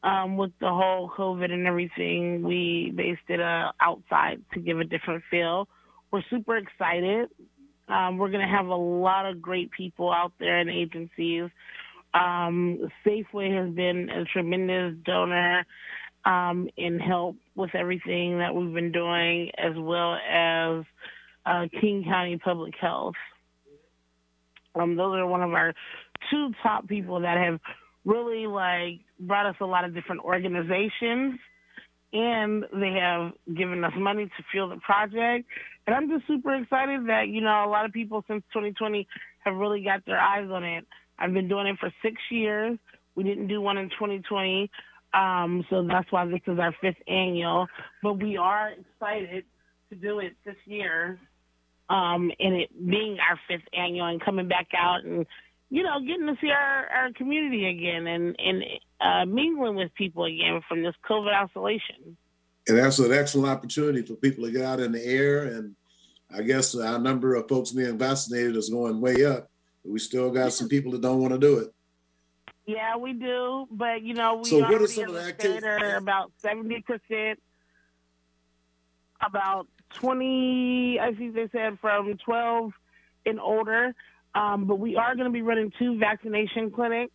um, with the whole COVID and everything, we based it uh, outside to give a different feel. We're super excited. Um, we're going to have a lot of great people out there in agencies. Um, Safeway has been a tremendous donor um, in help with everything that we've been doing, as well as uh, King County Public Health. Um, those are one of our two top people that have really like brought us a lot of different organizations and they have given us money to fuel the project. And I'm just super excited that, you know, a lot of people since 2020 have really got their eyes on it. I've been doing it for six years. We didn't do one in 2020. Um, so that's why this is our fifth annual. But we are excited to do it this year. Um, and it being our fifth annual and coming back out and, you know, getting to see our, our community again and, and uh, mingling with people again from this COVID isolation. And that's an excellent opportunity for people to get out in the air. And I guess our number of folks being vaccinated is going way up. But we still got some people that don't want to do it. Yeah, we do, but you know, we so what are some of the activities? Are about seventy percent, about twenty. I think they said from twelve and older. Um, but we are going to be running two vaccination clinics.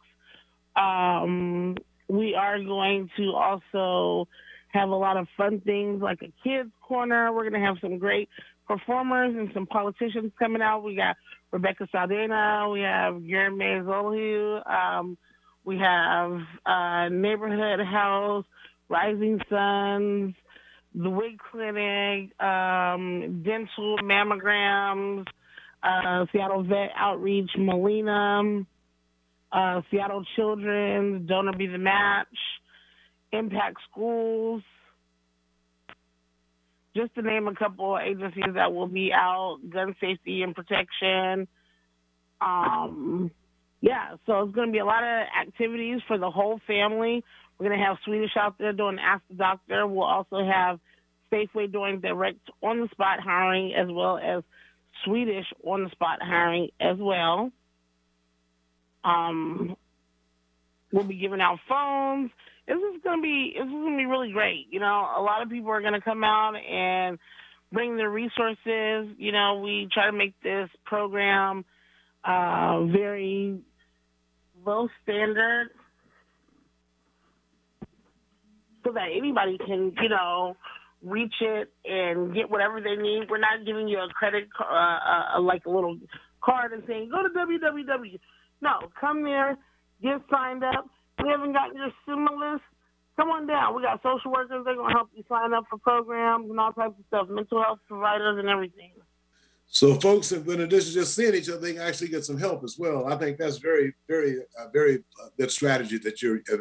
Um, we are going to also have a lot of fun things like a kids corner. We're going to have some great performers and some politicians coming out. We got Rebecca Saldana. We have Girmay Zahilay. Um, we have uh, Neighborhood House, Rising Suns, the Wig Clinic, um, dental mammograms, uh, Seattle Vet Outreach, Molina, uh, Seattle Children's, Donor Be the Match, Impact Schools, just to name a couple of agencies that will be out, gun safety and protection. Um, yeah, so it's going to be a lot of activities for the whole family. We're going to have Swedish out there doing Ask the Doctor. We'll also have Safeway doing direct on the spot hiring as well as Swedish on the spot hiring as well. Um, we'll be giving out phones. This is gonna be this is gonna be really great. You know, a lot of people are gonna come out and bring their resources. You know, we try to make this program uh, very low standard so that anybody can, you know, reach it and get whatever they need. We're not giving you a credit, ca- uh, uh, like a little card and saying, go to www. No, come there, get signed up. We haven't gotten your stimulus, come on down. We got social workers. They're going to help you sign up for programs and all types of stuff, mental health providers and everything. So, folks, in addition to just seeing each other, they can actually get some help as well. I think that's very, very, uh, very uh, good strategy that you're uh,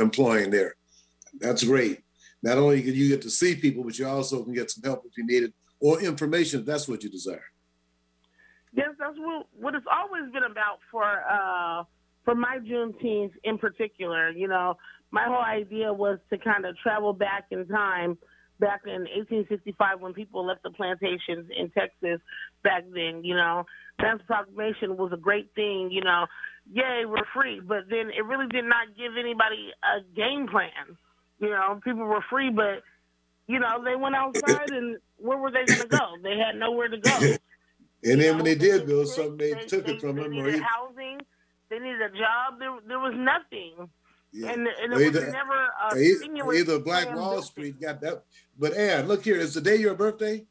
employing there. That's great. Not only can you get to see people, but you also can get some help if you need it or information if that's what you desire. Yes, that's what what it's always been about for uh for my Juneteenth in particular. You know, my whole idea was to kind of travel back in time, back in 1865 when people left the plantations in Texas. Back then, you know, that proclamation was a great thing. You know, yay, we're free, but then it really did not give anybody a game plan. You know, people were free, but you know, they went outside and where were they going to go? They had nowhere to go. And then when they did sick, something, they, took it from they them. Needed either, housing, they needed a job. There, there was nothing, yeah. and, and it was never a either, either Black Wall. Street got that. But Ann, look here, is the day your birthday?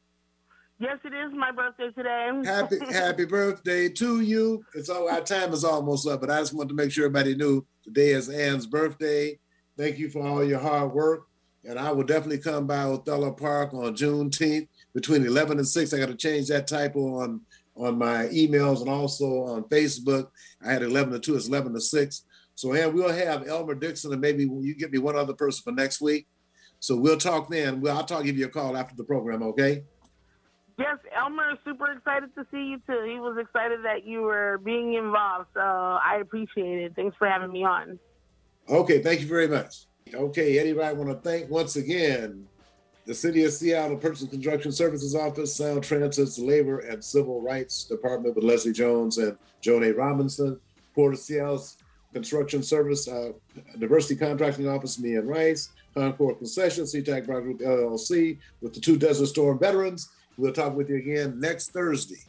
Yes, it is my birthday today. Happy happy birthday to you. It's all our time is almost up, but I just want to make sure everybody knew today is Ann's birthday. Thank you for all your hard work. And I will definitely come by Othello Park on Juneteenth between 11 and 6. I got to change that typo on on my emails and also on Facebook. I had 11 to 2, it's 11 to 6. So, Ann, we'll have Elmer Dixon and maybe you get me one other person for next week. So we'll talk then. Well, I'll talk, give you a call after the program, okay? Yes, Elmer is super excited to see you too. He was excited that you were being involved, so I appreciate it. Thanks for having me on. Okay, thank you very much. Okay, Eddie Rye, I want to thank once again the City of Seattle Purchase Construction Services Office, Sound Transit's Labor and Civil Rights Department with Leslie Jones and Joan A. Robinson, Port of Seattle's Construction Service, uh, Diversity Contracting Office, Mian Rice, Concord Concession, SeaTac Brown Group LLC, with the two Desert Storm veterans. We'll talk with you again next Thursday.